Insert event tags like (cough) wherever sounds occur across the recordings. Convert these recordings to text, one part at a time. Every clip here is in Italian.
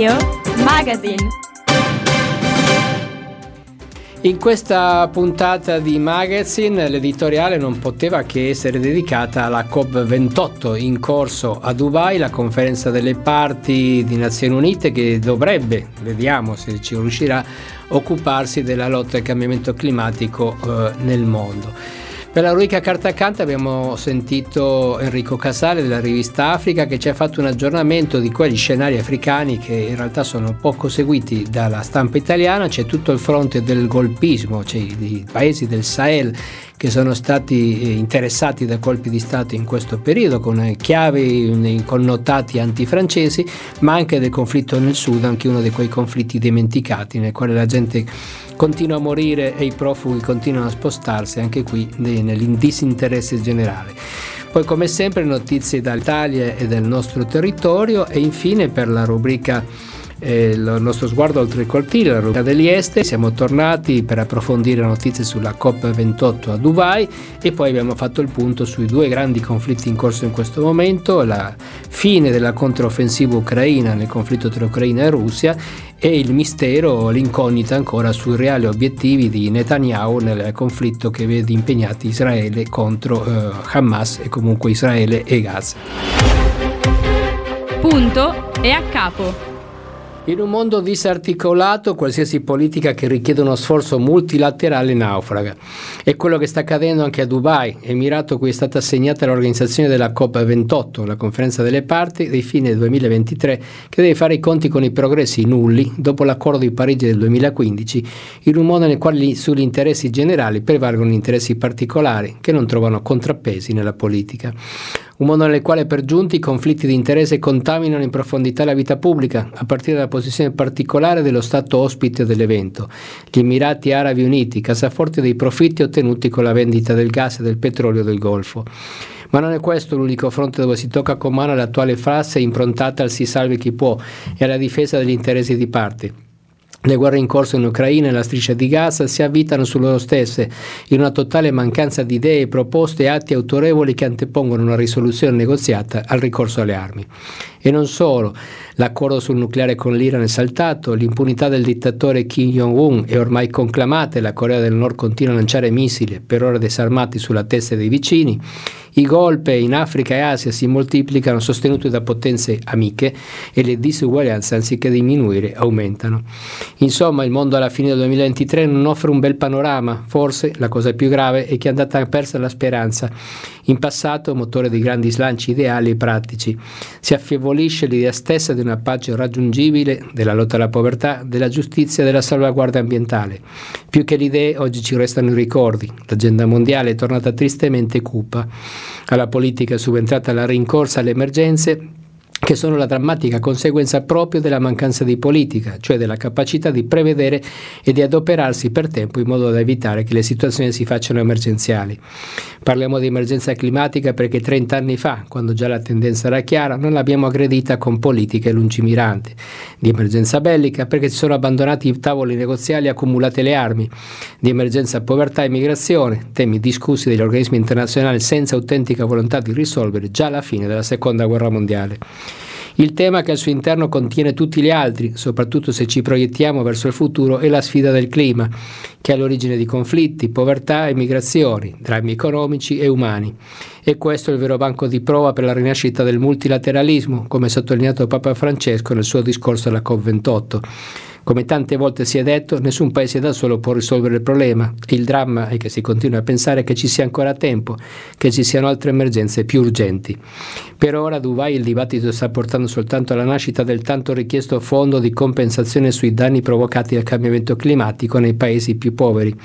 Radio Magazine. In questa puntata di Magazine l'editoriale non poteva che essere dedicata alla COP28 in corso a Dubai, la conferenza delle parti di Nazioni Unite che dovrebbe, vediamo se ci riuscirà, occuparsi della lotta al cambiamento climatico eh, nel mondo. Per la rubrica Carta Accanto abbiamo sentito Enrico Casale della rivista Africa che ci ha fatto un aggiornamento di quegli scenari africani che in realtà sono poco seguiti dalla stampa italiana, c'è tutto il fronte del golpismo, cioè i paesi del Sahel che sono stati eh, interessati da colpi di Stato in questo periodo con chiavi connotati antifrancesi, ma anche del conflitto nel Sud, anche uno di quei conflitti dimenticati nel quale la gente continua a morire e i profughi continuano a spostarsi anche qui nel disinteresse generale. Poi come sempre notizie dall'Italia e del nostro territorio e infine per la rubrica il nostro sguardo oltre il cortile, la rubrica degli esteri. Siamo tornati per approfondire notizie sulla COP28 a Dubai e poi abbiamo fatto il punto sui due grandi conflitti in corso in questo momento, la fine della controffensiva ucraina nel conflitto tra Ucraina e Russia e il mistero, l'incognita ancora sui reali obiettivi di Netanyahu nel conflitto che vede impegnati Israele contro eh, Hamas e comunque Israele e Gaza. Punto e a capo. In un mondo disarticolato, qualsiasi politica che richiede uno sforzo multilaterale naufraga. È quello che sta accadendo anche a Dubai, emirato cui è stata assegnata l'organizzazione della COP28, la conferenza delle parti dei fine 2023, che deve fare i conti con i progressi nulli dopo l'accordo di Parigi del 2015, in un mondo nel quale sugli interessi generali prevalgono interessi particolari che non trovano contrappesi nella politica un mondo nel quale per giunti i conflitti di interesse contaminano in profondità la vita pubblica, a partire dalla posizione particolare dello Stato ospite dell'evento, gli Emirati Arabi Uniti, casaforte dei profitti ottenuti con la vendita del gas e del petrolio del Golfo. Ma non è questo l'unico fronte dove si tocca con mano l'attuale frase improntata al si salvi chi può e alla difesa degli interessi di parte. Le guerre in corso in Ucraina e la striscia di Gaza si avvitano su loro stesse, in una totale mancanza di idee, proposte e atti autorevoli che antepongono una risoluzione negoziata al ricorso alle armi. E non solo, l'accordo sul nucleare con l'Iran è saltato, l'impunità del dittatore Kim Jong-un è ormai conclamata e la Corea del Nord continua a lanciare missili, per ora disarmati, sulla testa dei vicini. I golpe in Africa e Asia si moltiplicano sostenuti da potenze amiche e le disuguaglianze anziché diminuire aumentano. Insomma, il mondo alla fine del 2023 non offre un bel panorama, forse la cosa più grave è che è andata persa la speranza. In passato, motore di grandi slanci ideali e pratici, si affievolisce l'idea stessa di una pace raggiungibile, della lotta alla povertà, della giustizia e della salvaguardia ambientale. Più che le idee, oggi ci restano i ricordi. L'agenda mondiale è tornata tristemente cupa. Alla politica è subentrata la rincorsa alle emergenze che sono la drammatica conseguenza proprio della mancanza di politica, cioè della capacità di prevedere e di adoperarsi per tempo in modo da evitare che le situazioni si facciano emergenziali. Parliamo di emergenza climatica perché 30 anni fa, quando già la tendenza era chiara, non l'abbiamo aggredita con politiche lungimiranti. Di emergenza bellica perché si sono abbandonati i tavoli negoziali e accumulate le armi. Di emergenza povertà e migrazione, temi discussi dagli organismi internazionali senza autentica volontà di risolvere già alla fine della seconda guerra mondiale. Il tema che al suo interno contiene tutti gli altri, soprattutto se ci proiettiamo verso il futuro, è la sfida del clima, che è all'origine di conflitti, povertà e migrazioni, drammi economici e umani. E questo è il vero banco di prova per la rinascita del multilateralismo, come sottolineato Papa Francesco nel suo discorso alla COP28. Come tante volte si è detto, nessun paese da solo può risolvere il problema. Il dramma è che si continua a pensare che ci sia ancora tempo, che ci siano altre emergenze più urgenti. Per ora a Dubai il dibattito sta portando soltanto alla nascita del tanto richiesto fondo di compensazione sui danni provocati dal cambiamento climatico nei paesi più poveri.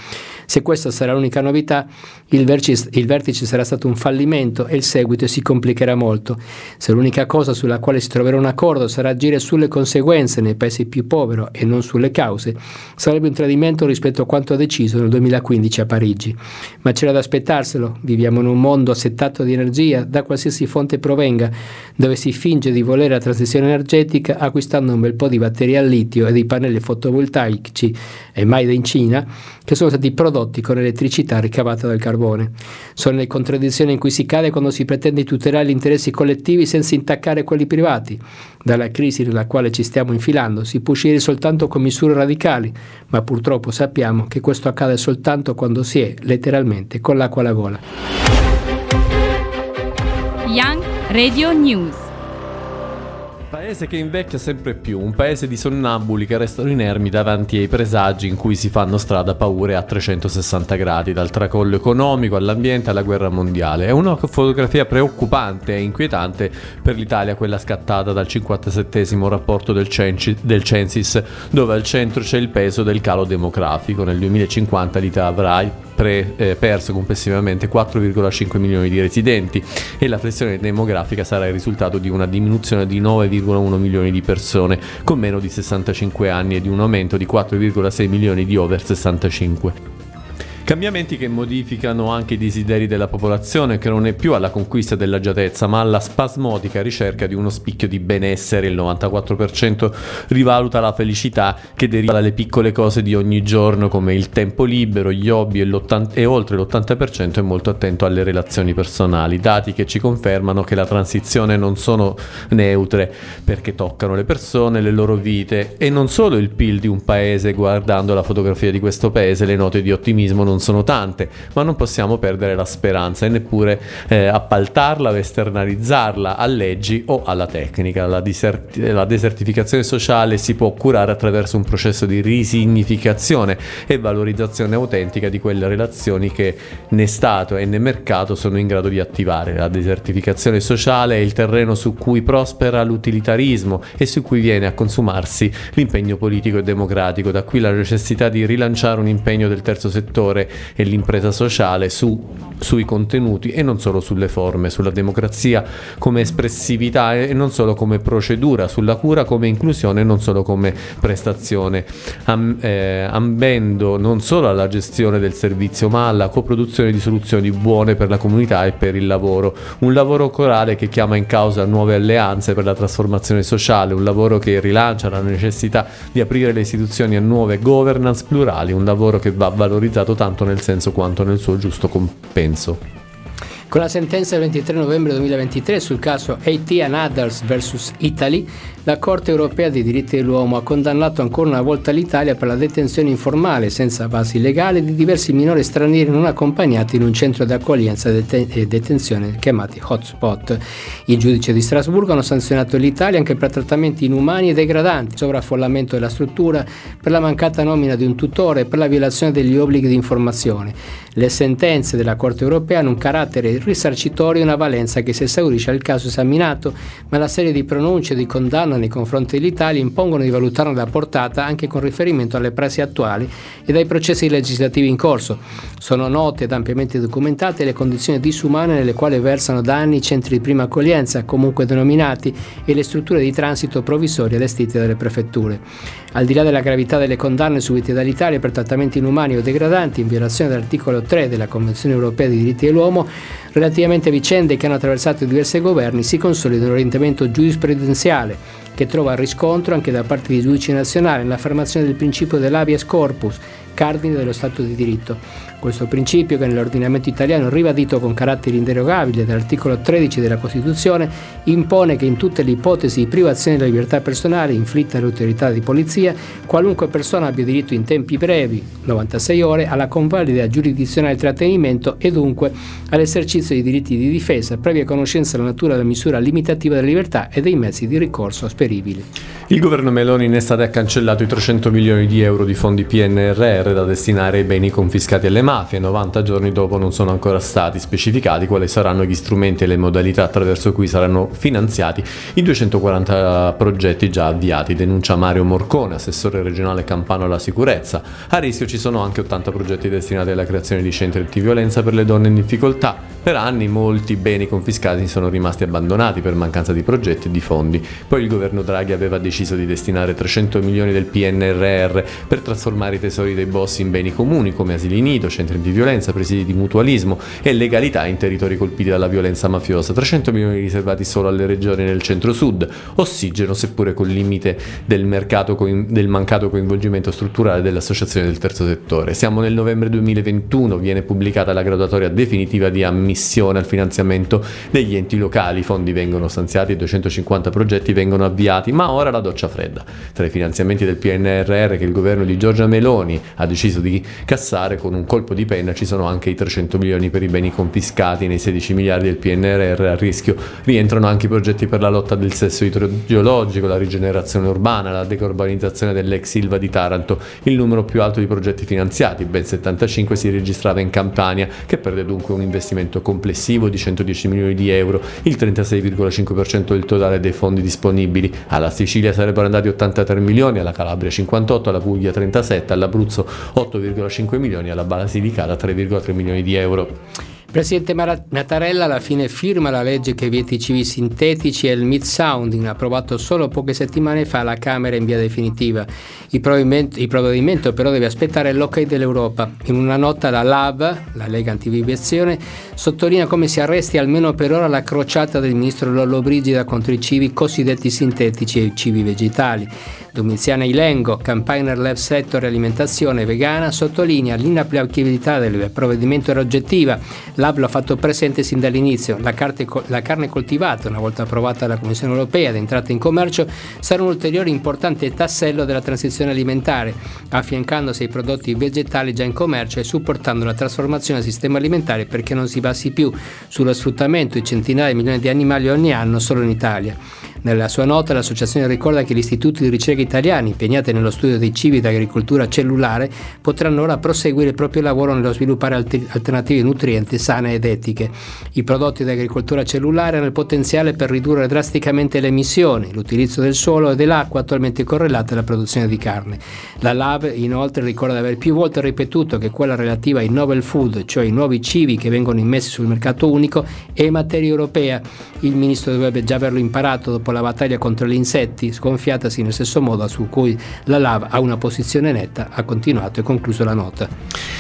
Se questa sarà l'unica novità, il vertice, il vertice, sarà stato un fallimento e il seguito si complicherà molto. Se l'unica cosa sulla quale si troverà un accordo sarà agire sulle conseguenze nei paesi più poveri e non sulle cause, sarebbe un tradimento rispetto a quanto deciso nel 2015 a Parigi. Ma c'era da aspettarselo, viviamo in un mondo assettato di energia, da qualsiasi fonte provenga, dove si finge di volere la transizione energetica acquistando un bel po' di batterie al litio e di pannelli fotovoltaici, e mai in Cina, che sono stati prodotti con elettricità ricavata dal carbone. Sono le contraddizioni in cui si cade quando si pretende di tutelare gli interessi collettivi senza intaccare quelli privati. Dalla crisi nella quale ci stiamo infilando si può uscire soltanto con misure radicali, ma purtroppo sappiamo che questo accade soltanto quando si è letteralmente con l'acqua alla gola. Young Radio News paese che invecchia sempre più, un paese di sonnambuli che restano inermi davanti ai presagi in cui si fanno strada paure a 360 gradi, dal tracollo economico all'ambiente alla guerra mondiale. È una fotografia preoccupante e inquietante per l'Italia, quella scattata dal 57 rapporto del, Cenci, del Censis, dove al centro c'è il peso del calo demografico. Nel 2050 l'Italia avrà pre, eh, perso complessivamente 4,5 milioni di residenti e la flessione demografica sarà il risultato di una diminuzione di 9,1 milioni di persone con meno di 65 anni e di un aumento di 4,6 milioni di over 65. Cambiamenti che modificano anche i desideri della popolazione, che non è più alla conquista dell'agiatezza, ma alla spasmodica ricerca di uno spicchio di benessere. Il 94% rivaluta la felicità che deriva dalle piccole cose di ogni giorno, come il tempo libero, gli hobby e, e oltre l'80% è molto attento alle relazioni personali. Dati che ci confermano che la transizione non sono neutre, perché toccano le persone, le loro vite e non solo il PIL di un paese. Guardando la fotografia di questo paese, le note di ottimismo non non sono tante, ma non possiamo perdere la speranza e neppure eh, appaltarla o esternalizzarla a leggi o alla tecnica. La, disert- la desertificazione sociale si può curare attraverso un processo di risignificazione e valorizzazione autentica di quelle relazioni che né Stato e né mercato sono in grado di attivare. La desertificazione sociale è il terreno su cui prospera l'utilitarismo e su cui viene a consumarsi l'impegno politico e democratico, da qui la necessità di rilanciare un impegno del terzo settore e l'impresa sociale su, sui contenuti e non solo sulle forme, sulla democrazia come espressività e non solo come procedura, sulla cura come inclusione e non solo come prestazione, am, eh, ambendo non solo alla gestione del servizio ma alla coproduzione di soluzioni buone per la comunità e per il lavoro. Un lavoro corale che chiama in causa nuove alleanze per la trasformazione sociale, un lavoro che rilancia la necessità di aprire le istituzioni a nuove governance plurali, un lavoro che va valorizzato tanto nel senso quanto nel suo giusto compenso. Con la sentenza del 23 novembre 2023 sul caso AT and Others vs Italy, la Corte europea dei diritti dell'uomo ha condannato ancora una volta l'Italia per la detenzione informale, senza basi legali, di diversi minori stranieri non accompagnati in un centro di accoglienza e detenzione chiamati hotspot. I giudici di Strasburgo hanno sanzionato l'Italia anche per trattamenti inumani e degradanti, sovraffollamento della struttura, per la mancata nomina di un tutore e per la violazione degli obblighi di informazione. Le sentenze della Corte europea hanno un carattere risarcitorio e una valenza che si esaurisce al caso esaminato, ma la serie di pronunce di condanna nei confronti dell'Italia impongono di valutarne la portata anche con riferimento alle prassi attuali e ai processi legislativi in corso. Sono note ed ampiamente documentate le condizioni disumane nelle quali versano da anni i centri di prima accoglienza, comunque denominati, e le strutture di transito provvisorie allestite dalle prefetture. Al di là della gravità delle condanne subite dall'Italia per trattamenti inumani o degradanti in violazione dell'articolo 3 della Convenzione europea dei diritti dell'uomo, relativamente a vicende che hanno attraversato diversi governi, si consolida un orientamento giurisprudenziale che trova riscontro anche da parte di giudici nazionali nell'affermazione del principio dell'habeas corpus, cardine dello Stato di diritto. Questo principio, che nell'ordinamento italiano è ribadito con caratteri inderogabili dall'articolo 13 della Costituzione, impone che in tutte le ipotesi di privazione della libertà personale inflitta all'autorità di polizia, qualunque persona abbia diritto in tempi brevi, 96 ore, alla convalida giurisdizionale trattenimento e dunque all'esercizio dei diritti di difesa, previa conoscenza della natura della misura limitativa della libertà e dei mezzi di ricorso asperibili. Il governo Meloni in estate ha cancellato i 300 milioni di euro di fondi PNRR da destinare ai beni confiscati alle mafie. 90 giorni dopo non sono ancora stati specificati quali saranno gli strumenti e le modalità attraverso cui saranno finanziati i 240 progetti già avviati, denuncia Mario Morcone, assessore regionale campano alla sicurezza. A rischio ci sono anche 80 progetti destinati alla creazione di centri antiviolenza per le donne in difficoltà. Per anni molti beni confiscati sono rimasti abbandonati per mancanza di progetti e di fondi. Poi il governo Draghi aveva deciso di destinare 300 milioni del PNRR per trasformare i tesori dei boss in beni comuni come asili nido, centri di violenza, presidi di mutualismo e legalità in territori colpiti dalla violenza mafiosa. 300 milioni riservati solo alle regioni nel centro-sud, ossigeno seppure col limite del, coin- del mancato coinvolgimento strutturale dell'associazione del terzo settore. Siamo nel novembre 2021, viene pubblicata la graduatoria definitiva di ammissione al finanziamento degli enti locali, i fondi vengono stanziati e 250 progetti vengono avviati, ma ora la doccia fredda. Tra i finanziamenti del PNRR che il governo di Giorgia Meloni ha deciso di cassare con un colpo di penna ci sono anche i 300 milioni per i beni confiscati nei 16 miliardi del PNRR a rischio rientrano anche i progetti per la lotta del sesso idrogeologico, la rigenerazione urbana, la decurbanizzazione dell'ex Silva di Taranto. Il numero più alto di progetti finanziati, ben 75, si registrava in Campania, che perde dunque un investimento complessivo di 110 milioni di euro, il 36,5% del totale dei fondi disponibili. Alla Sicilia sarebbero andati 83 milioni, alla Calabria 58, alla Puglia 37, all'Abruzzo 8,5 milioni, alla Basilicata 3,3 milioni di euro. Presidente Mattarella alla fine firma la legge che vieta i cibi sintetici e il meat sounding, approvato solo poche settimane fa alla Camera in via definitiva. Il provvedimento, il provvedimento però deve aspettare l'ok dell'Europa. In una nota la LAV, la Lega Antiviviazione, sottolinea come si arresti almeno per ora la crociata del ministro Lollobrigida contro i cibi cosiddetti sintetici e i cibi vegetali. Domiziana Ilengo, campaigner Lab Sector Alimentazione Vegana, sottolinea l'inapplicabilità del provvedimento era oggettiva. L'AB l'ha fatto presente sin dall'inizio. La, carte, la, carne coltivata, una volta approvata dalla Commissione europea ed entrata in commercio, sarà un ulteriore importante tassello della transizione alimentare, affiancandosi ai prodotti vegetali già in commercio e supportando la trasformazione del sistema alimentare perché non si basi più sullo sfruttamento di centinaia di milioni di animali ogni anno solo in Italia. Nella sua nota l'associazione ricorda che gli istituti di ricerca italiani impegnati nello studio dei cibi d'agricoltura cellulare potranno ora proseguire il proprio lavoro nello sviluppare alternative nutrienti sane ed etiche. I prodotti di agricoltura cellulare hanno il potenziale per ridurre drasticamente le emissioni, l'utilizzo del suolo e dell'acqua attualmente correlate alla produzione di carne. La LAV inoltre ricorda di aver più volte ripetuto che quella relativa ai novel food, cioè i nuovi cibi che vengono immessi sul mercato unico, è materia europea. Il ministro dovrebbe già averlo imparato dopo la battaglia contro gli insetti, sconfiatasi nel stesso modo su cui la LAV ha una posizione netta, ha continuato e concluso la nota.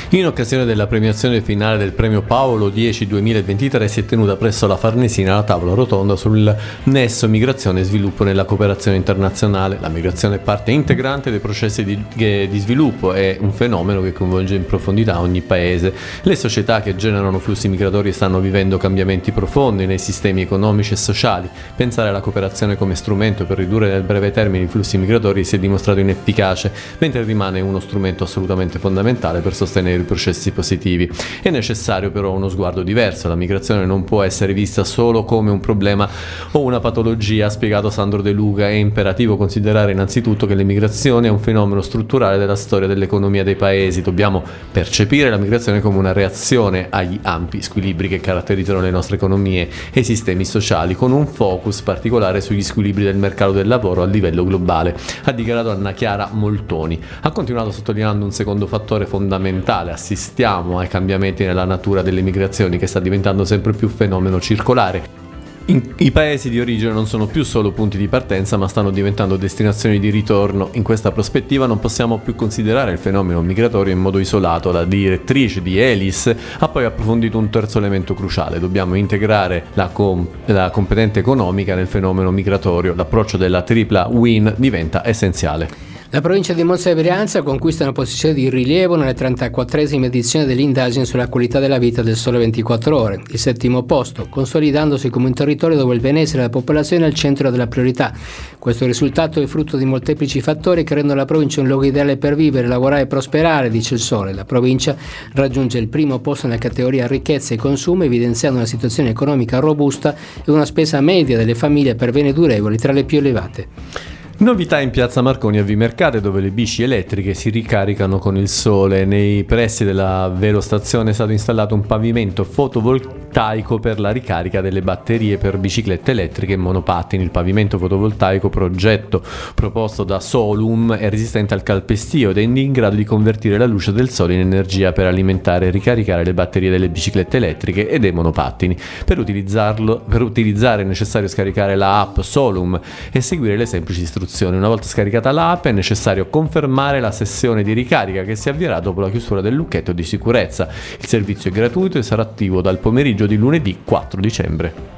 In occasione della premiazione finale del premio Paolo 10 2023 si è tenuta presso la Farnesina la tavola rotonda sul nesso migrazione e sviluppo nella cooperazione internazionale. La migrazione è parte integrante dei processi di, di sviluppo, è un fenomeno che coinvolge in profondità ogni paese. Le società che generano flussi migratori stanno vivendo cambiamenti profondi nei sistemi economici e sociali. Pensare alla cooperazione migrazione come strumento per ridurre nel breve termine i flussi migratori si è dimostrato inefficace, mentre rimane uno strumento assolutamente fondamentale per sostenere i processi positivi. È necessario però uno sguardo diverso, la migrazione non può essere vista solo come un problema o una patologia, ha spiegato Sandro De Luca, è imperativo considerare innanzitutto che l'immigrazione è un fenomeno strutturale della storia dell'economia dei paesi, dobbiamo percepire la migrazione come una reazione agli ampi squilibri che caratterizzano le nostre economie e i sistemi sociali, con un focus particolare sugli squilibri del mercato del lavoro a livello globale, ha dichiarato Anna Chiara Moltoni. Ha continuato sottolineando un secondo fattore fondamentale, assistiamo ai cambiamenti nella natura delle migrazioni che sta diventando sempre più fenomeno circolare i paesi di origine non sono più solo punti di partenza, ma stanno diventando destinazioni di ritorno. In questa prospettiva non possiamo più considerare il fenomeno migratorio in modo isolato. La direttrice di Elis ha poi approfondito un terzo elemento cruciale. Dobbiamo integrare la, com- la competenza economica nel fenomeno migratorio. L'approccio della tripla win diventa essenziale. La provincia di Monza e Brianza conquista una posizione di rilievo nella 34esima edizione dell'indagine sulla qualità della vita del Sole 24 Ore, il settimo posto, consolidandosi come un territorio dove il benessere della popolazione è al centro della priorità. Questo risultato è frutto di molteplici fattori che rendono la provincia un luogo ideale per vivere, lavorare e prosperare, dice il Sole. La provincia raggiunge il primo posto nella categoria ricchezza e consumo, evidenziando una situazione economica robusta e una spesa media delle famiglie per beni durevoli tra le più elevate. Novità in piazza Marconi a Vimercate dove le bici elettriche si ricaricano con il sole. Nei pressi della velostazione è stato installato un pavimento fotovoltaico per la ricarica delle batterie per biciclette elettriche e monopattini. Il pavimento fotovoltaico progetto proposto da Solum è resistente al calpestio ed è in grado di convertire la luce del sole in energia per alimentare e ricaricare le batterie delle biciclette elettriche e dei monopattini. Per, per utilizzare è necessario scaricare la app Solum e seguire le semplici istruzioni istruzioni. Una volta scaricata l'app è necessario confermare la sessione di ricarica che si avvierà dopo la chiusura del lucchetto di sicurezza. Il servizio è gratuito e sarà attivo dal pomeriggio di lunedì 4 dicembre.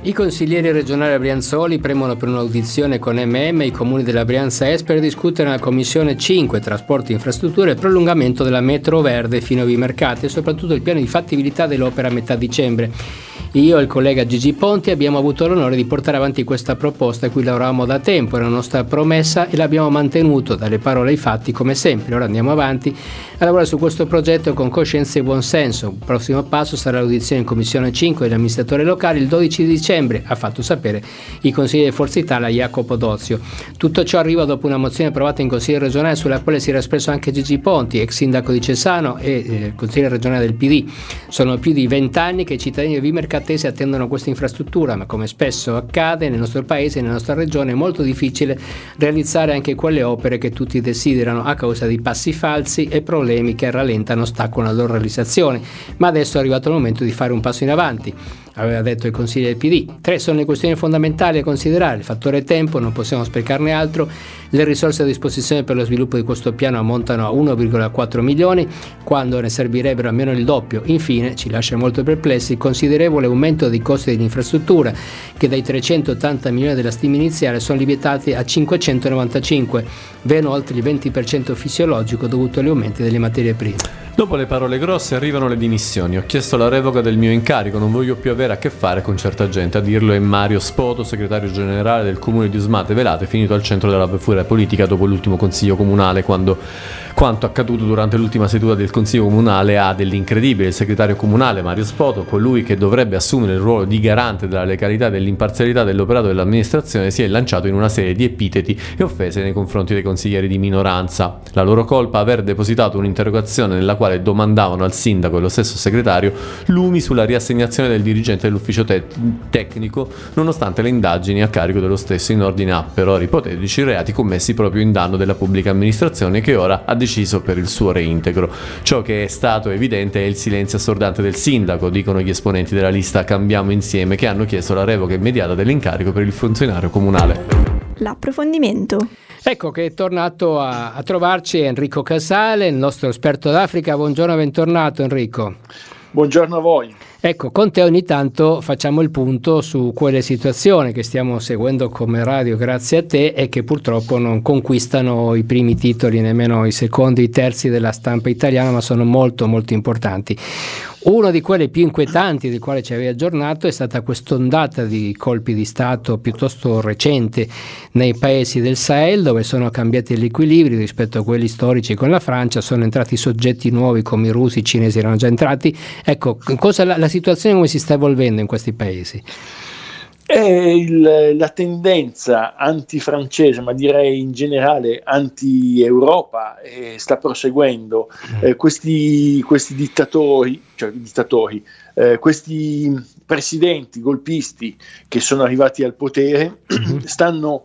I consiglieri regionali Brianzoli premono per un'audizione con MM e i comuni della Brianza Est per discutere nella Commissione 5 Trasporti e Infrastrutture il prolungamento della metro verde fino a Vimercate e soprattutto il piano di fattibilità dell'opera a metà dicembre. Io e il collega Gigi Ponti abbiamo avuto l'onore di portare avanti questa proposta a cui lavoravamo da tempo, era una nostra promessa e l'abbiamo mantenuto dalle parole ai fatti come sempre. Ora andiamo avanti a lavorare su questo progetto con coscienza e buonsenso. Il prossimo passo sarà l'audizione in Commissione 5 degli amministratori locali il 12 dicembre, ha fatto sapere il consigliere di Forza Italia Jacopo Dozio. Tutto ciò arriva dopo una mozione approvata in Consiglio regionale sulla quale si era espresso anche Gigi Ponti, ex sindaco di Cesano e eh, consigliere regionale del PD. Sono più di vent'anni che i cittadini di Vimercate attese attendono questa infrastruttura, ma come spesso accade nel nostro paese e nella nostra regione è molto difficile realizzare anche quelle opere che tutti desiderano a causa di passi falsi e problemi che rallentano o ostacolano la loro realizzazione. Ma adesso è arrivato il momento di fare un passo in avanti aveva detto il Consiglio del PD. Tre sono le questioni fondamentali a considerare, il fattore tempo, non possiamo sprecarne altro, le risorse a disposizione per lo sviluppo di questo piano ammontano a 1,4 milioni, quando ne servirebbero almeno il doppio. Infine, ci lascia molto perplessi, il considerevole aumento dei costi dell'infrastruttura, che dai 380 milioni della stima iniziale sono limitati a 595, veno oltre il 20% fisiologico dovuto agli aumenti delle materie prime. Dopo le parole grosse arrivano le dimissioni. Ho chiesto la revoca del mio incarico, non voglio più avere a che fare con certa gente. A dirlo è Mario Spoto, segretario generale del comune di Usmate Velate, finito al centro della furia politica dopo l'ultimo consiglio comunale quando quanto accaduto durante l'ultima seduta del Consiglio Comunale ha dell'incredibile il segretario comunale Mario Spoto, colui che dovrebbe assumere il ruolo di garante della legalità e dell'imparzialità dell'operato dell'amministrazione, si è lanciato in una serie di epiteti e offese nei confronti dei consiglieri di minoranza. La loro colpa aver depositato un'interrogazione nella quale domandavano al sindaco e lo stesso segretario lumi sulla riassegnazione del dirigente dell'ufficio te- tecnico, nonostante le indagini a carico dello stesso in ordine a, per ora ipotetici, reati commessi proprio in danno della pubblica amministrazione che ora ha deciso deciso per il suo reintegro. Ciò che è stato evidente è il silenzio assordante del sindaco, dicono gli esponenti della lista Cambiamo Insieme, che hanno chiesto la revoca immediata dell'incarico per il funzionario comunale. L'approfondimento. Ecco che è tornato a, a trovarci Enrico Casale, il nostro esperto d'Africa. Buongiorno, bentornato Enrico. Buongiorno a voi. Ecco, con te ogni tanto facciamo il punto su quelle situazioni che stiamo seguendo come radio grazie a te e che purtroppo non conquistano i primi titoli, nemmeno i secondi, i terzi della stampa italiana, ma sono molto molto importanti. Una di quelle più inquietanti di quale ci avevi aggiornato è stata quest'ondata di colpi di Stato piuttosto recente nei paesi del Sahel dove sono cambiati gli equilibri rispetto a quelli storici con la Francia, sono entrati soggetti nuovi come i russi, i cinesi erano già entrati. Ecco, cosa, la, la situazione come si sta evolvendo in questi paesi? Il, la tendenza antifrancese, ma direi in generale anti-Europa, eh, sta proseguendo. Mm. Eh, questi, questi, dittatori, cioè dittatori eh, questi presidenti golpisti che sono arrivati al potere mm-hmm. (clears throat) stanno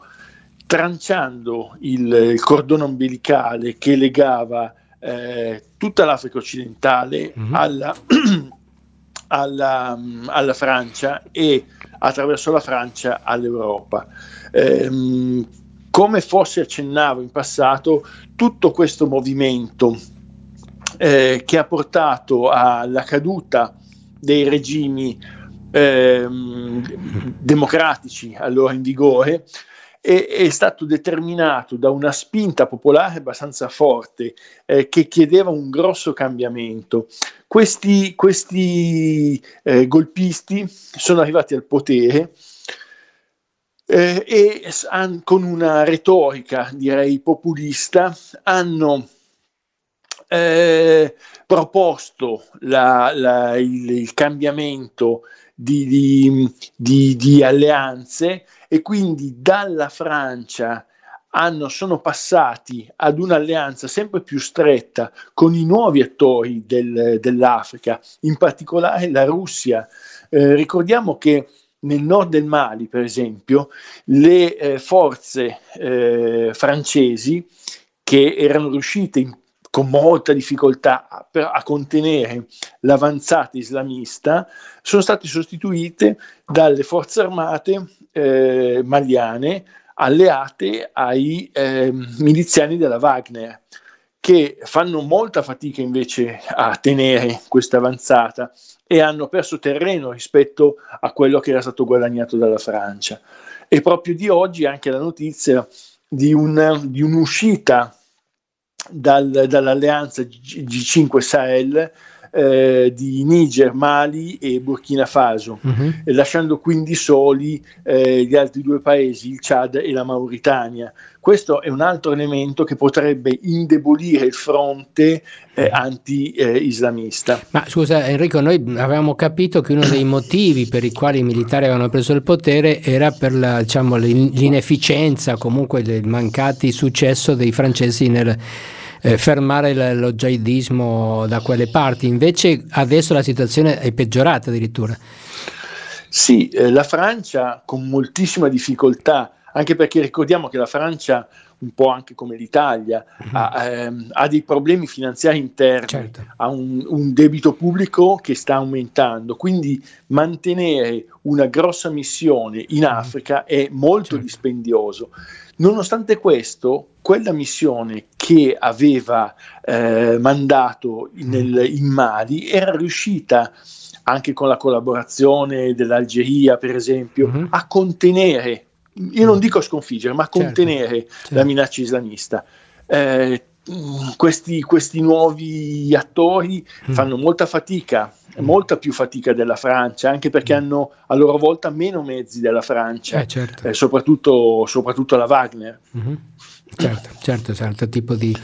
tranciando il, il cordone ombelicale che legava eh, tutta l'Africa occidentale mm-hmm. alla, (clears throat) alla, alla Francia e attraverso la Francia all'Europa. Eh, come forse accennavo in passato, tutto questo movimento eh, che ha portato alla caduta dei regimi eh, democratici allora in vigore è, è, stato determinato da una spinta popolare abbastanza forte eh, che chiedeva un grosso cambiamento. Questi, questi eh, golpisti sono arrivati al potere eh, e han, con una retorica, direi, populista, hanno eh, proposto la, la, il, il, cambiamento di, di, di, di alleanze e quindi dalla Francia hanno, sono passati ad un'alleanza sempre più stretta con i nuovi attori del, dell'Africa, in particolare la Russia. Eh, ricordiamo che nel nord del Mali, per esempio, le eh, forze eh, francesi che erano riuscite in, con molta difficoltà a, a, contenere l'avanzata islamista, sono state sostituite dalle forze armate eh, maliane alleate ai eh, miliziani della Wagner che fanno molta fatica invece a tenere questa avanzata e hanno perso terreno rispetto a quello che era stato guadagnato dalla Francia. E proprio di oggi anche la notizia di, un, di un'uscita dal, dall'alleanza G- G5 Sahel eh, di Niger, Mali e Burkina Faso, uh-huh. lasciando quindi soli eh, gli altri due paesi, il Chad e la Mauritania. Questo è un altro elemento che potrebbe indebolire il fronte eh, anti-islamista. Ma scusa Enrico, noi avevamo capito che uno dei motivi per i quali i militari avevano preso il potere era per la, diciamo, l'inefficienza, comunque il mancato successo dei francesi nel eh, fermare lo jihadismo da quelle parti. Invece adesso la situazione è peggiorata addirittura. Sì, eh, la Francia con moltissima difficoltà, anche perché ricordiamo che la Francia un po' anche come l'Italia, uh-huh. ha, ehm, ha, dei problemi finanziari interni, certo. ha un, un, debito pubblico che sta aumentando, quindi mantenere una grossa missione in mhm. Africa è molto certo. dispendioso. Nonostante questo, quella missione che aveva eh, mandato nel, mm. in Mali era riuscita anche con la collaborazione dell'Algeria, per esempio, mm-hmm. a contenere, io non mm. dico sconfiggere, ma a certo, contenere certo, certo. la minaccia islamista. Eh, questi, questi, nuovi attori mm. fanno molta fatica, mm. molta più fatica della Francia, anche perché mm. hanno a loro volta meno mezzi della Francia, eh, certo. eh, soprattutto, soprattutto, la Wagner. Mm-hmm. Certo, certo, certo, tipo di,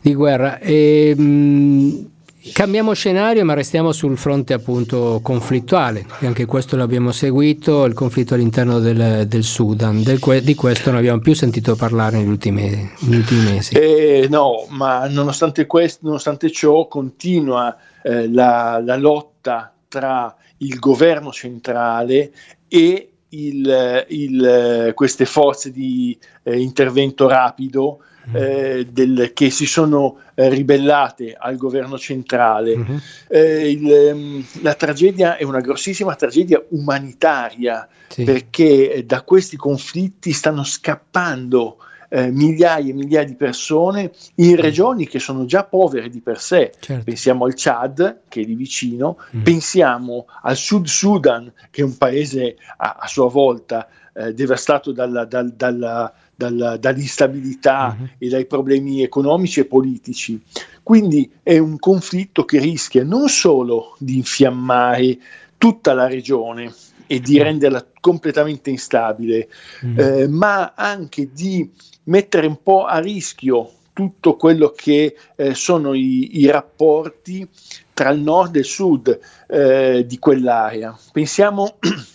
di guerra. E, ehm, mh, Cambiamo scenario ma restiamo sul fronte appunto conflittuale, anche questo l'abbiamo seguito, il conflitto all'interno del, del Sudan, del, di questo non abbiamo più sentito parlare negli ultimi, negli ultimi mesi. Eh, no, ma nonostante, questo, nonostante ciò continua eh, la, la lotta tra il governo centrale e il, il, queste forze di eh, intervento rapido. Eh, del, che si sono eh, ribellate al governo centrale. Mm-hmm. Il, ehm, la tragedia è una grossissima tragedia umanitaria sì. perché da questi conflitti stanno scappando eh, migliaia e migliaia di persone in regioni che sono già povere di per sé. Certo. Pensiamo al Chad, che è lì vicino, mm. pensiamo al Sud Sudan, che è un paese a, a sua volta eh, devastato dalla, dal, dalla, dalla, dall'instabilità mm-hmm. e dai problemi economici e politici. Quindi è un conflitto che rischia non solo di infiammare tutta la regione e di renderla completamente instabile, mm. eh, ma anche di mettere un po' a rischio tutto quello che eh, sono i, i, rapporti tra il nord e il sud eh, di quell'area. Pensiamo (clears throat)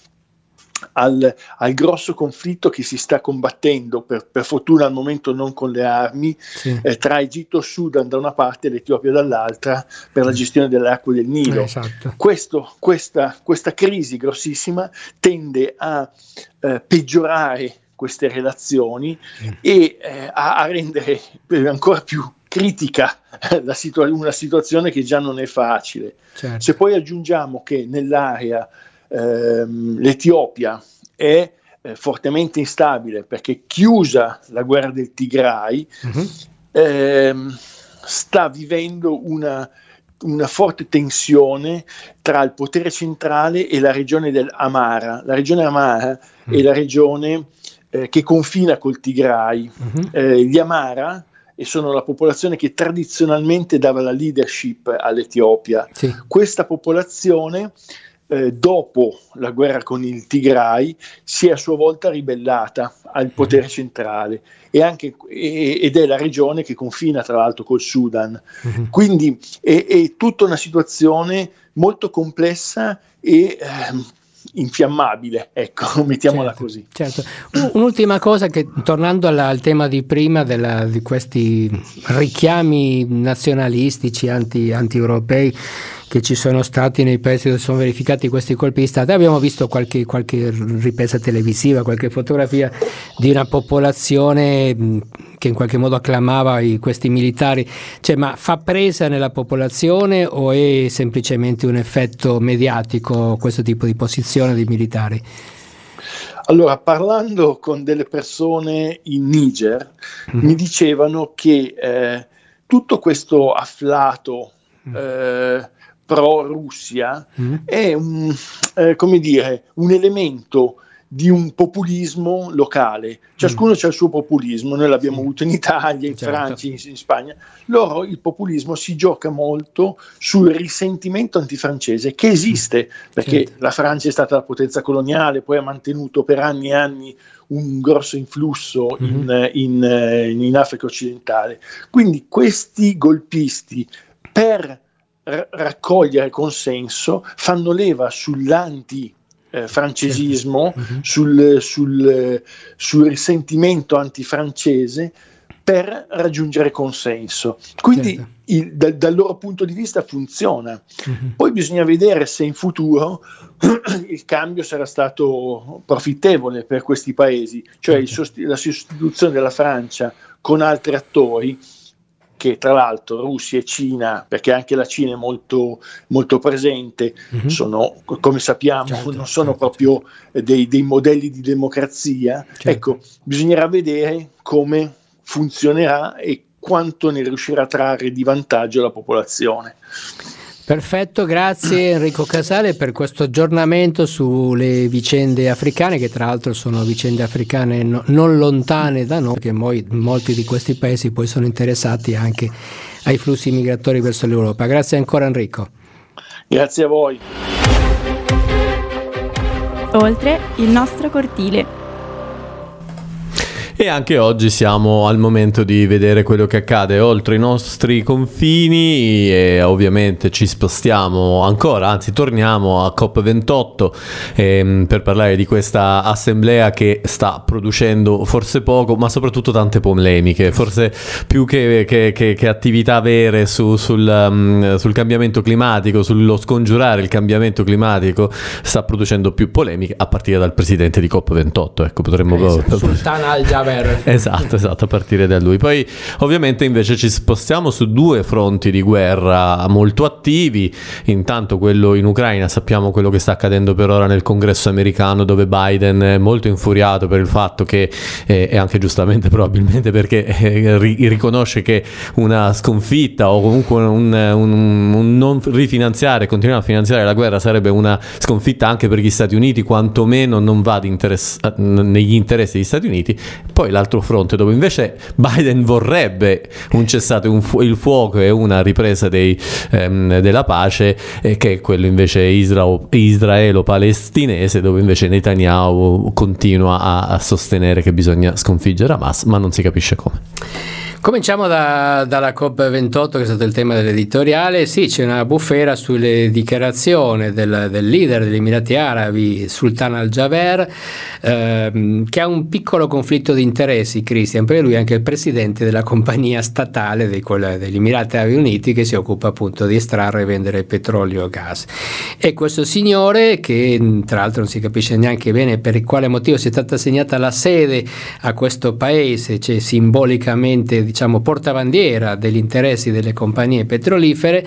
al, al, grosso conflitto che si sta combattendo, per, per, fortuna al momento non con le armi, sì. eh, tra Egitto e Sudan da una parte e l'Etiopia dall'altra per la gestione delle acque del Nilo. Eh, esatto. Questo, questa, questa, crisi grossissima tende a eh, peggiorare queste relazioni mm. e eh, a, a, rendere ancora più critica la situa- una situazione che già non è facile. Certo. Se poi aggiungiamo che nell'area ehm, l'Etiopia è eh, fortemente instabile perché chiusa la guerra del Tigray, uh-huh. ehm, sta vivendo una, una forte tensione tra il potere centrale e la regione dell'Amara. La regione Amara uh-huh. è la regione eh, che confina col Tigray. Uh-huh. Eh, gli Amara e sono la popolazione che tradizionalmente dava la leadership all'Etiopia. Sì. Questa popolazione eh, dopo la guerra con il Tigray si è a sua volta ribellata al potere mm-hmm. centrale e anche, e, ed è la regione che confina tra l'altro col Sudan. Mm-hmm. Quindi è, è, tutta una situazione molto complessa e eh, infiammabile, ecco, (laughs) mettiamola certo, così. Certo. Un'ultima cosa che tornando alla, al tema di prima della, di questi richiami nazionalistici anti, anti-europei che ci sono stati nei paesi dove sono verificati questi colpi di Stato. Abbiamo visto qualche, qualche ripresa televisiva, qualche fotografia di una popolazione che in qualche modo acclamava i, questi militari. Cioè, ma fa presa nella popolazione o è semplicemente un effetto mediatico questo tipo di posizione dei militari? Allora, parlando con delle persone in Niger, mm. mi dicevano che eh, tutto questo afflato mm. eh, pro-Russia mm. è un, eh, come dire, un elemento di un populismo locale. Ciascuno mm. ha il suo populismo, noi l'abbiamo sì. avuto in Italia, in certo. Francia, in, in, Spagna. Loro il populismo si gioca molto sul risentimento antifrancese che esiste, perché certo. la Francia è stata la potenza coloniale, poi ha mantenuto per anni e anni un grosso influsso mm-hmm. in, in, in Africa occidentale. Quindi questi golpisti per raccogliere consenso, fanno leva sull'anti eh, francesismo, uh-huh. sul, sul, sul, risentimento antifrancese per raggiungere consenso. Quindi certo. il, da, dal loro punto di vista funziona. Uh-huh. Poi bisogna vedere se in futuro (clears throat) il cambio sarà stato profittevole per questi paesi, cioè certo. sost- la sostituzione della Francia con altri attori che tra l'altro Russia e Cina, perché anche la Cina è molto, molto presente, mm-hmm. sono, come sappiamo, certo, non sono certo, proprio certo. Dei, dei, modelli di democrazia. Certo. Ecco, bisognerà vedere come funzionerà e quanto ne riuscirà a trarre di vantaggio la popolazione. Perfetto, grazie Enrico Casale per questo aggiornamento sulle vicende africane, che tra l'altro sono vicende africane no, non lontane da noi, perché moi, molti di questi paesi poi sono interessati anche ai flussi migratori verso l'Europa. Grazie ancora Enrico. Grazie a voi. Oltre il nostro cortile. E anche oggi siamo al momento di vedere quello che accade oltre i nostri confini e ovviamente ci spostiamo ancora, anzi torniamo a COP28 ehm, per parlare di questa assemblea che sta producendo forse poco, ma soprattutto tante polemiche, forse più che, che, che, che attività vere su, sul, um, sul cambiamento climatico, sullo scongiurare il cambiamento climatico, sta producendo più polemiche a partire dal presidente di COP28. Ecco, potremmo... Eh, Sultan al Aver. Esatto, esatto, a partire da lui. Poi ovviamente invece ci spostiamo su due fronti di guerra molto attivi. Intanto quello in Ucraina, sappiamo quello che sta accadendo per ora nel congresso americano dove Biden è molto infuriato per il fatto che, eh, e anche giustamente (laughs) probabilmente perché eh, ri- riconosce che una sconfitta o comunque un, un, un non rifinanziare, continuare a finanziare la guerra sarebbe una sconfitta anche per gli Stati Uniti, quantomeno non va interess- negli interessi degli Stati Uniti. Poi l'altro fronte dove invece Biden vorrebbe un cessato un fu- il fuoco e una ripresa dei, ehm, della pace, eh, che è quello invece isra- israelo-palestinese, dove invece Netanyahu continua a, a sostenere che bisogna sconfiggere Hamas, ma non si capisce come. Cominciamo da, dalla COP28 che è stato il tema dell'editoriale. Sì, c'è una bufera sulle dichiarazioni del, del leader degli Emirati Arabi, Sultan al-Jaber, ehm, che ha un piccolo conflitto di interessi, Christian, perché lui è anche il presidente della compagnia statale dei, degli Emirati Arabi Uniti che si occupa appunto di estrarre e vendere petrolio e gas. E questo signore, che tra l'altro non si capisce neanche bene per quale motivo sia stata assegnata la sede a questo paese, cioè simbolicamente diciamo, portabandiera degli interessi delle compagnie petrolifere,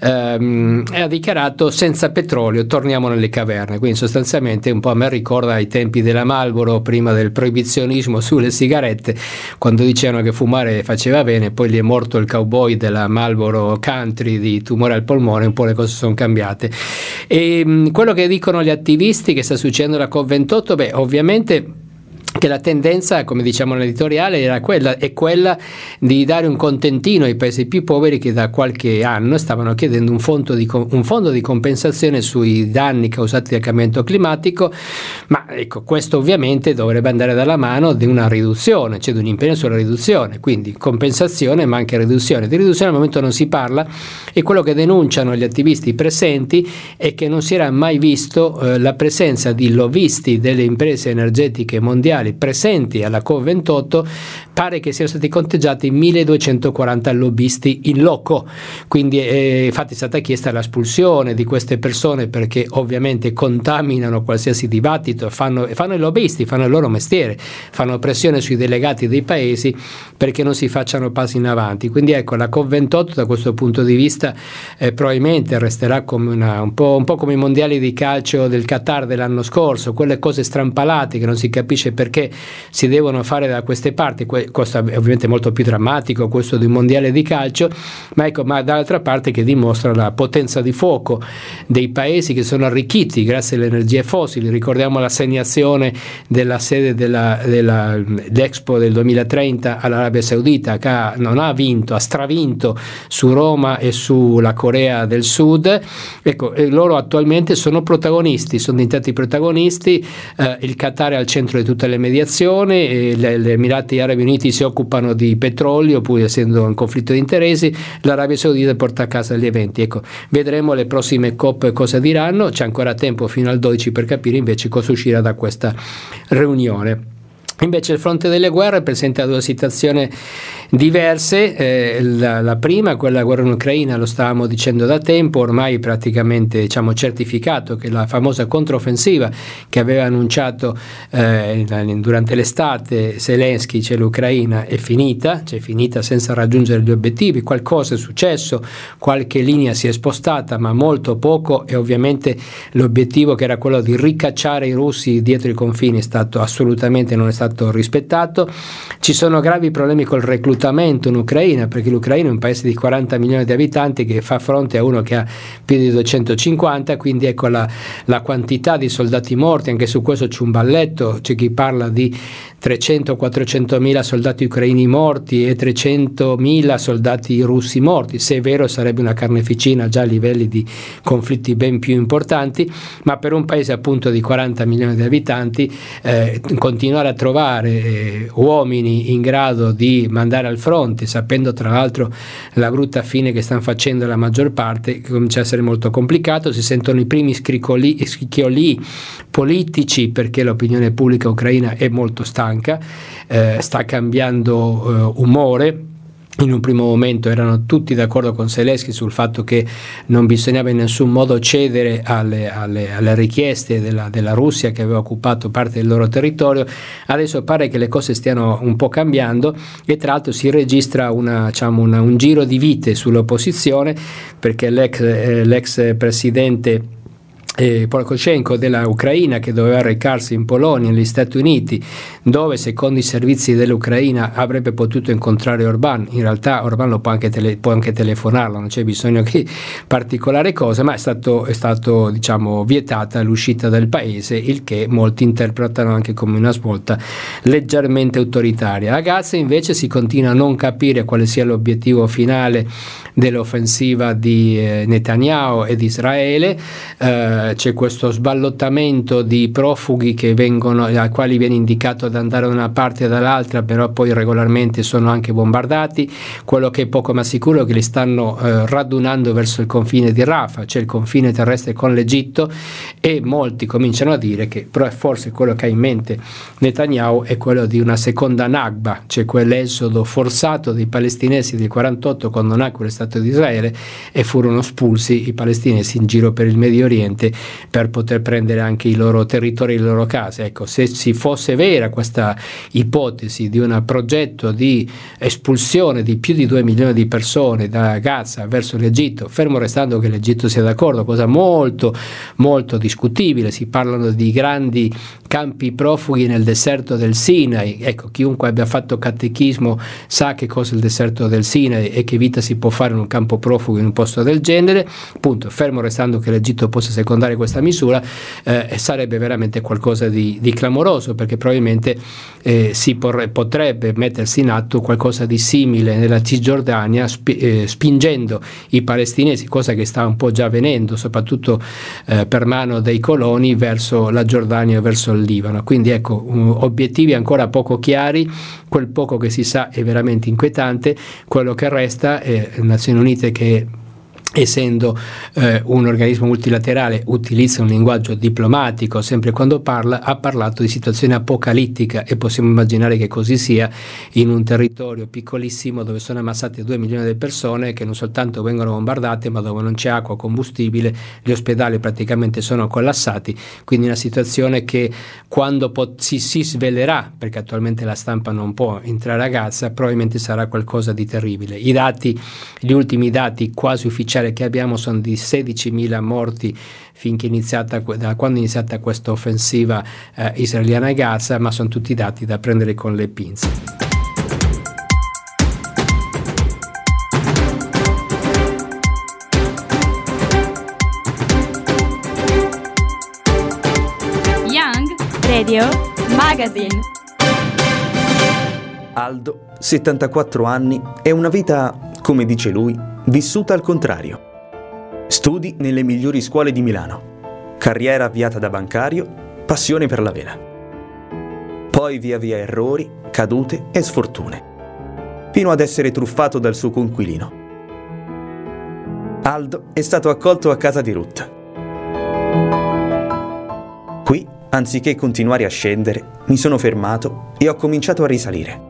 ehm, ha dichiarato senza petrolio torniamo nelle caverne. Quindi sostanzialmente un po' a me ricorda i tempi della Marlboro, prima del proibizionismo sulle sigarette, quando dicevano che fumare faceva bene, poi gli è morto il cowboy della Marlboro Country di tumore al polmone, un po' le cose sono cambiate. E mh, quello che dicono gli attivisti che sta succedendo alla COP28, beh, ovviamente che la tendenza, come diciamo nell'editoriale, era quella, è quella di dare un contentino ai paesi più poveri che da qualche anno stavano chiedendo un fondo di, un fondo di compensazione sui danni causati dal cambiamento climatico, ma ecco, questo ovviamente dovrebbe andare dalla mano di una riduzione, cioè di un impegno sulla riduzione, quindi compensazione ma anche riduzione. Di riduzione al momento non si parla e quello che denunciano gli attivisti presenti è che non si era mai visto eh, la presenza di lobbisti delle imprese energetiche mondiali mondiali presenti alla COP28 pare che siano stati conteggiati 1240 lobbisti in loco, quindi eh, infatti è stata chiesta l'espulsione di queste persone perché ovviamente contaminano qualsiasi dibattito, fanno, fanno i lobbisti, fanno il loro mestiere, fanno pressione sui delegati dei paesi perché non si facciano passi in avanti. Quindi ecco, la COP28 da questo punto di vista eh, probabilmente resterà una, un, po', un po' come i mondiali di calcio del Qatar dell'anno scorso, quelle cose strampalate che non si capisce perché perché si devono fare da queste parti, questo è ovviamente molto più drammatico, questo di un mondiale di calcio, ma, ecco, ma dall'altra parte che dimostra la potenza di fuoco dei paesi che sono arricchiti grazie alle energie fossili, ricordiamo l'assegnazione della sede della, della, dell'Expo del 2030 all'Arabia Saudita che non ha vinto, ha stravinto su Roma e sulla Corea del Sud, ecco, loro attualmente sono protagonisti, sono diventati protagonisti, eh, il Qatar è al centro di tutte le mediazioni, gli Emirati Arabi Uniti si occupano di petrolio, pur essendo in conflitto di interessi, l'Arabia Saudita porta a casa gli eventi. Ecco, vedremo le prossime COP cosa diranno, c'è ancora tempo fino al 12 per capire invece cosa uscirà da questa riunione. Invece il fronte delle guerre presenta due situazioni diverse, eh, la, la, prima, quella guerra in Ucraina, lo stavamo dicendo da tempo, ormai praticamente diciamo, certificato che la famosa controffensiva che aveva annunciato eh, durante l'estate Zelensky, cioè l'Ucraina, è finita, cioè finita senza raggiungere gli obiettivi, qualcosa è successo, qualche linea si è spostata, ma molto poco e ovviamente l'obiettivo che era quello di ricacciare i russi dietro i confini è stato assolutamente non è stato rispettato. Ci sono gravi problemi col reclutamento in Ucraina, perché l'Ucraina è un paese di 40 milioni di abitanti che fa fronte a uno che ha più di 250, quindi ecco la, la quantità di soldati morti, anche su questo c'è un balletto, c'è chi parla di 300-400 mila soldati ucraini morti e 300 mila soldati russi morti. Se è vero sarebbe una carneficina già a livelli di conflitti ben più importanti, ma per un paese appunto di 40 milioni di abitanti eh, continuare a trovare eh, uomini in grado di mandare al fronte, sapendo tra l'altro la brutta fine che stanno facendo la maggior parte, comincia a essere molto complicato, si sentono i primi scricchioli politici perché l'opinione pubblica ucraina è molto stanca stanca, eh, sta cambiando eh, umore. In un primo momento erano tutti d'accordo con Zelensky sul fatto che non bisognava in nessun modo cedere alle, alle, alle richieste della, della, Russia che aveva occupato parte del loro territorio. Adesso pare che le cose stiano un po' cambiando e tra l'altro si registra una, diciamo, una, un giro di vite sull'opposizione perché l'ex, eh, l'ex presidente eh, Poroshenko della Ucraina che doveva recarsi in Polonia, negli Stati Uniti, dove secondo i servizi dell'Ucraina avrebbe potuto incontrare Orban. In realtà Orban può anche, tele, può anche telefonarlo, non c'è bisogno di particolare cosa, ma è stato, è stato diciamo, vietata l'uscita dal paese, il che molti interpretano anche come una svolta leggermente autoritaria. A Gaza invece si continua a non capire quale sia l'obiettivo finale dell'offensiva di eh, Netanyahu e di Israele. Eh, c'è questo sballottamento di profughi vengono, ai quali viene indicato di andare da una parte e dall'altra, però poi regolarmente sono anche bombardati. Quello che è poco ma sicuro è che li stanno eh, radunando verso il confine di Rafah, cioè il confine terrestre con l'Egitto, e molti cominciano a dire che però forse quello che ha in mente Netanyahu è quello di una seconda Nagba, cioè quell'esodo forzato dei palestinesi del 48 quando nacque lo Stato di Israele e furono espulsi i palestinesi in giro per il Medio Oriente per poter prendere anche i loro territori, le loro case. Ecco, se si fosse vera questa ipotesi di un progetto di espulsione di più di 2 milioni di persone da Gaza verso l'Egitto, fermo restando che l'Egitto sia d'accordo, cosa molto molto discutibile, si parlano di grandi campi profughi nel deserto del Sinai. Ecco, chiunque abbia fatto catechismo sa che cosa è il deserto del Sinai e che vita si può fare in un campo profugo in un posto del genere. Appunto, fermo restando che l'Egitto possa secondare questa misura, eh, sarebbe veramente qualcosa di, di clamoroso perché probabilmente eh, si porre, potrebbe mettersi in atto qualcosa di simile nella Cisgiordania spi, eh, spingendo i palestinesi, cosa che sta un po' già avvenendo, soprattutto eh, per mano dei coloni verso la Giordania verso il Libano. Quindi ecco, obiettivi ancora poco chiari, quel poco che si sa è veramente inquietante, quello che resta è Nazioni Unite che essendo eh, un organismo multilaterale, utilizza un linguaggio diplomatico sempre quando parla, ha parlato di situazione apocalittica e possiamo immaginare che così sia in un territorio piccolissimo dove sono ammassate 2 milioni di persone che non soltanto vengono bombardate ma dove non c'è acqua, combustibile, gli ospedali praticamente sono collassati, quindi una situazione che quando pot- si, si svelerà, perché attualmente la stampa non può entrare a Gaza, probabilmente sarà qualcosa di terribile. I dati, gli ultimi dati quasi ufficiali ufficiale che abbiamo sono di 16.000 morti finché iniziata, da quando è iniziata questa offensiva eh, israeliana a Gaza, ma sono tutti dati da prendere con le pinze. Radio Magazine. Aldo, 74 anni, è una vita, come dice lui, vissuta al contrario. Studi nelle migliori scuole di Milano. Carriera avviata da bancario, passione per la vela. Poi via via errori, cadute e sfortune, fino ad essere truffato dal suo conquilino. Aldo è stato accolto a casa di Ruth. Qui, anziché continuare a scendere, mi sono fermato e ho cominciato a risalire.